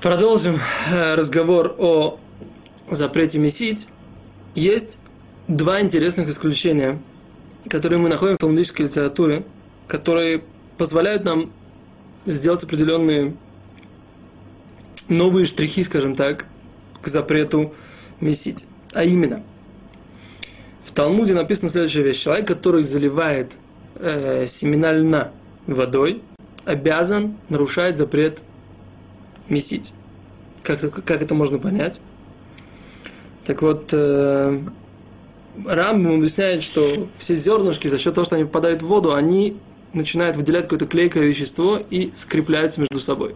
Продолжим э, разговор о запрете месить. Есть два интересных исключения, которые мы находим в талмудической литературе, которые позволяют нам сделать определенные новые штрихи, скажем так, к запрету месить. А именно, в Талмуде написана следующая вещь. Человек, который заливает э, семена льна водой, обязан нарушать запрет месить. Как, как это можно понять? Так вот, э, Рамбам объясняет, что все зернышки за счет того, что они попадают в воду, они начинают выделять какое-то клейкое вещество и скрепляются между собой.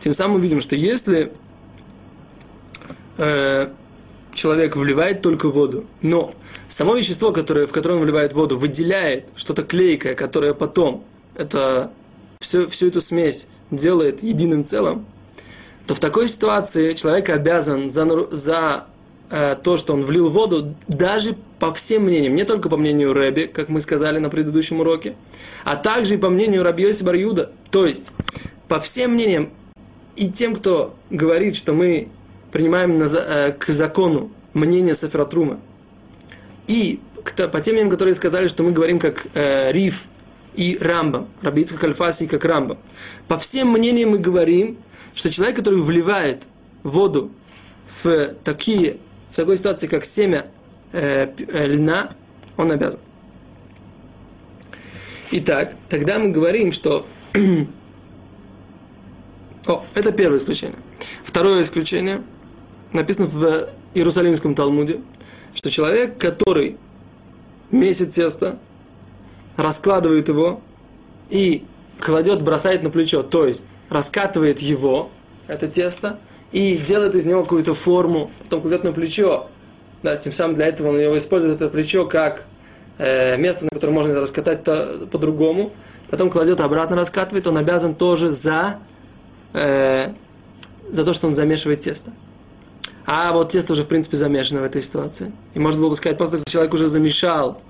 Тем самым мы видим, что если э, человек вливает только воду, но само вещество, которое, в которое он вливает воду, выделяет что-то клейкое, которое потом это, все, всю эту смесь делает единым целым, то в такой ситуации человек обязан за, за э, то, что он влил воду, даже по всем мнениям, не только по мнению Рэби, как мы сказали на предыдущем уроке, а также и по мнению Раби Йоси Барюда. То есть, по всем мнениям, и тем, кто говорит, что мы принимаем на, э, к закону мнение Сафератрума, и к, по тем мнениям, которые сказали, что мы говорим как э, Риф и Рамбам, Рабицка Кальфаси как Рамбам, по всем мнениям мы говорим, что человек, который вливает воду в, такие, в такой ситуации, как семя э, э, льна, он обязан. Итак, тогда мы говорим, что... О, это первое исключение. Второе исключение написано в Иерусалимском Талмуде, что человек, который месит тесто, раскладывает его и кладет, бросает на плечо, то есть раскатывает его, это тесто, и делает из него какую-то форму, потом кладет на плечо. Да, тем самым для этого он его использует это плечо как э, место, на котором можно раскатать по-другому. Потом кладет обратно, раскатывает, он обязан тоже за, э, за то, что он замешивает тесто. А вот тесто уже, в принципе, замешано в этой ситуации. И можно было бы сказать, того, как человек уже замешал,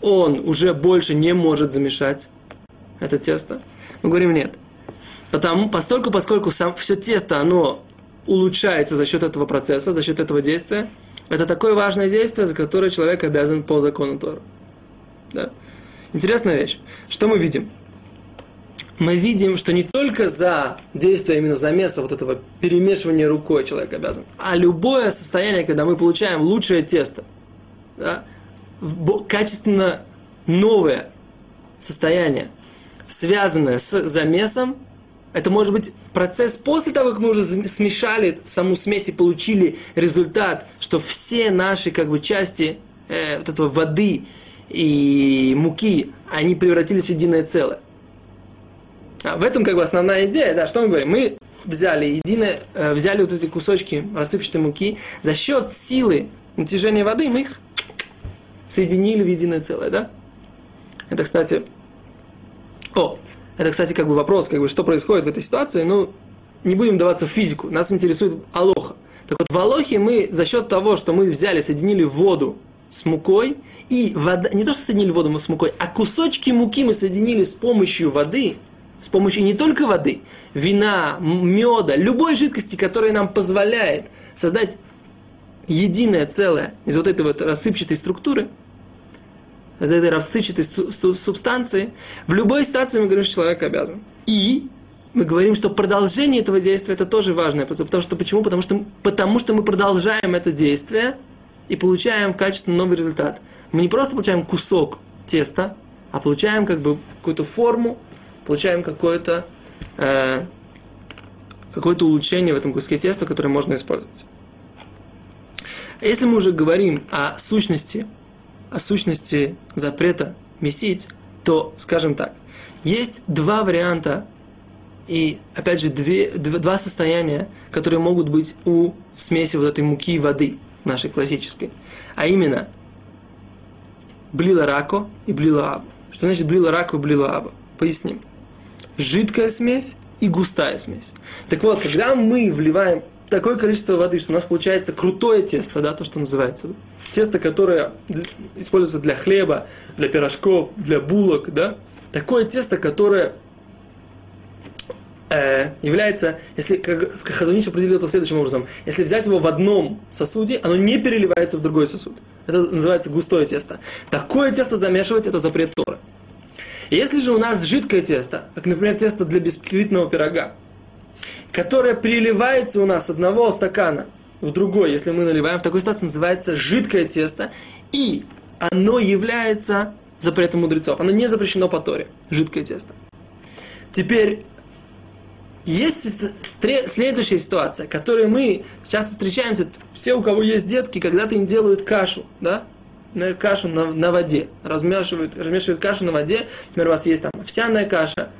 он уже больше не может замешать это тесто. Мы говорим, нет. Потому, постольку, поскольку сам, все тесто, оно улучшается за счет этого процесса, за счет этого действия, это такое важное действие, за которое человек обязан по закону Тора. Да? Интересная вещь. Что мы видим? Мы видим, что не только за действие именно замеса, вот этого перемешивания рукой человек обязан, а любое состояние, когда мы получаем лучшее тесто, да, качественно новое состояние, связанное с замесом, это может быть процесс после того, как мы уже смешали саму смесь и получили результат, что все наши как бы части э, вот этого воды и муки, они превратились в единое целое. А в этом как бы основная идея, да, что мы говорим? Мы взяли единое, э, взяли вот эти кусочки рассыпчатой муки, за счет силы натяжения воды мы их соединили в единое целое, да? Это, кстати, о, это, кстати, как бы вопрос, как бы, что происходит в этой ситуации. Ну, не будем даваться в физику. Нас интересует алоха. Так вот, в алохе мы за счет того, что мы взяли, соединили воду с мукой, и вода, не то, что соединили воду с мукой, а кусочки муки мы соединили с помощью воды, с помощью не только воды, вина, меда, любой жидкости, которая нам позволяет создать единое целое из вот этой вот рассыпчатой структуры – из этой рассыпчатой субстанции, в любой ситуации мы говорим, что человек обязан. И мы говорим, что продолжение этого действия это тоже важное. Потому что почему? Потому что, потому что мы продолжаем это действие и получаем качественно новый результат. Мы не просто получаем кусок теста, а получаем как бы какую-то форму, получаем какое-то э, какое-то улучшение в этом куске теста, которое можно использовать. Если мы уже говорим о сущности о сущности запрета месить, то, скажем так, есть два варианта и, опять же, две, два состояния, которые могут быть у смеси вот этой муки и воды нашей классической. А именно, блила рако и блила аба. Что значит блила рако и блила аба? Поясним. Жидкая смесь и густая смесь. Так вот, когда мы вливаем такое количество воды, что у нас получается крутое тесто, да, то, что называется. Тесто, которое используется для хлеба, для пирожков, для булок, да. Такое тесто, которое э, является, если как Хазуниш определил это следующим образом, если взять его в одном сосуде, оно не переливается в другой сосуд. Это называется густое тесто. Такое тесто замешивать это запрет Тора. Если же у нас жидкое тесто, как, например, тесто для бисквитного пирога, которое переливается у нас одного стакана в другой, если мы наливаем, в такой ситуации называется жидкое тесто, и оно является запретом мудрецов. Оно не запрещено по Торе, жидкое тесто. Теперь, есть следующая ситуация, которой мы часто встречаемся, все, у кого есть детки, когда-то им делают кашу, да, кашу на, на воде, размешивают, размешивают кашу на воде, например, у вас есть там овсяная каша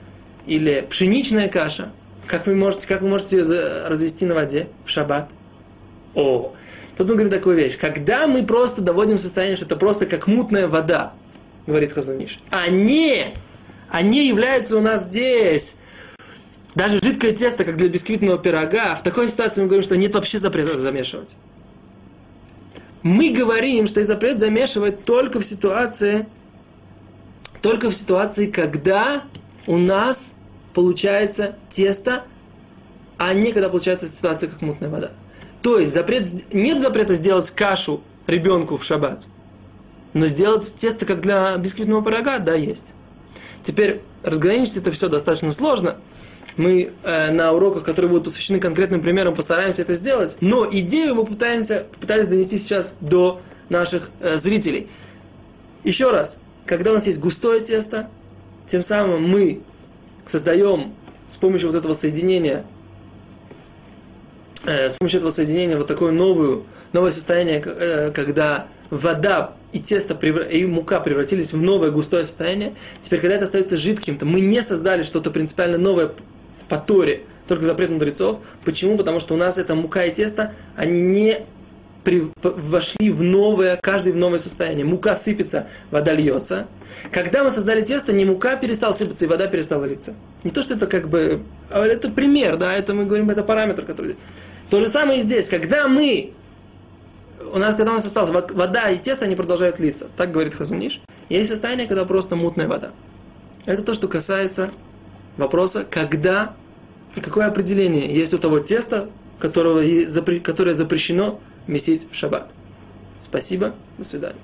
или пшеничная каша, как вы можете, как вы можете ее развести на воде в шаббат? О, тут мы говорим такую вещь. Когда мы просто доводим состояние, что это просто как мутная вода, говорит Хазуниш, не, они являются у нас здесь даже жидкое тесто, как для бисквитного пирога, в такой ситуации мы говорим, что нет вообще запрета замешивать. Мы говорим, что есть запрет замешивать только в ситуации, только в ситуации, когда у нас получается тесто, а не когда получается ситуация, как мутная вода. То есть запрет, нет запрета сделать кашу ребенку в шаббат, но сделать тесто, как для бисквитного пирога, да, есть. Теперь разграничить это все достаточно сложно. Мы э, на уроках, которые будут посвящены конкретным примерам, постараемся это сделать. Но идею мы пытаемся, пытались донести сейчас до наших э, зрителей. Еще раз, когда у нас есть густое тесто, тем самым мы создаем с помощью вот этого соединения, э, с помощью этого соединения вот такое новую, новое состояние, э, когда вода и тесто и мука превратились в новое густое состояние. Теперь, когда это остается жидким, то мы не создали что-то принципиально новое по Торе, только запрет мудрецов. Почему? Потому что у нас это мука и тесто, они не при, вошли в новое, каждый в новое состояние. Мука сыпется, вода льется. Когда мы создали тесто, не мука перестала сыпаться, и вода перестала литься. Не то, что это как бы... А это пример, да, это мы говорим, это параметр, который... То же самое и здесь. Когда мы... У нас, когда у нас осталось вода и тесто, они продолжают литься. Так говорит Хазуниш. Есть состояние, когда просто мутная вода. Это то, что касается вопроса, когда и какое определение есть у того теста, которого, которое запрещено месить шаббат. Спасибо, до свидания.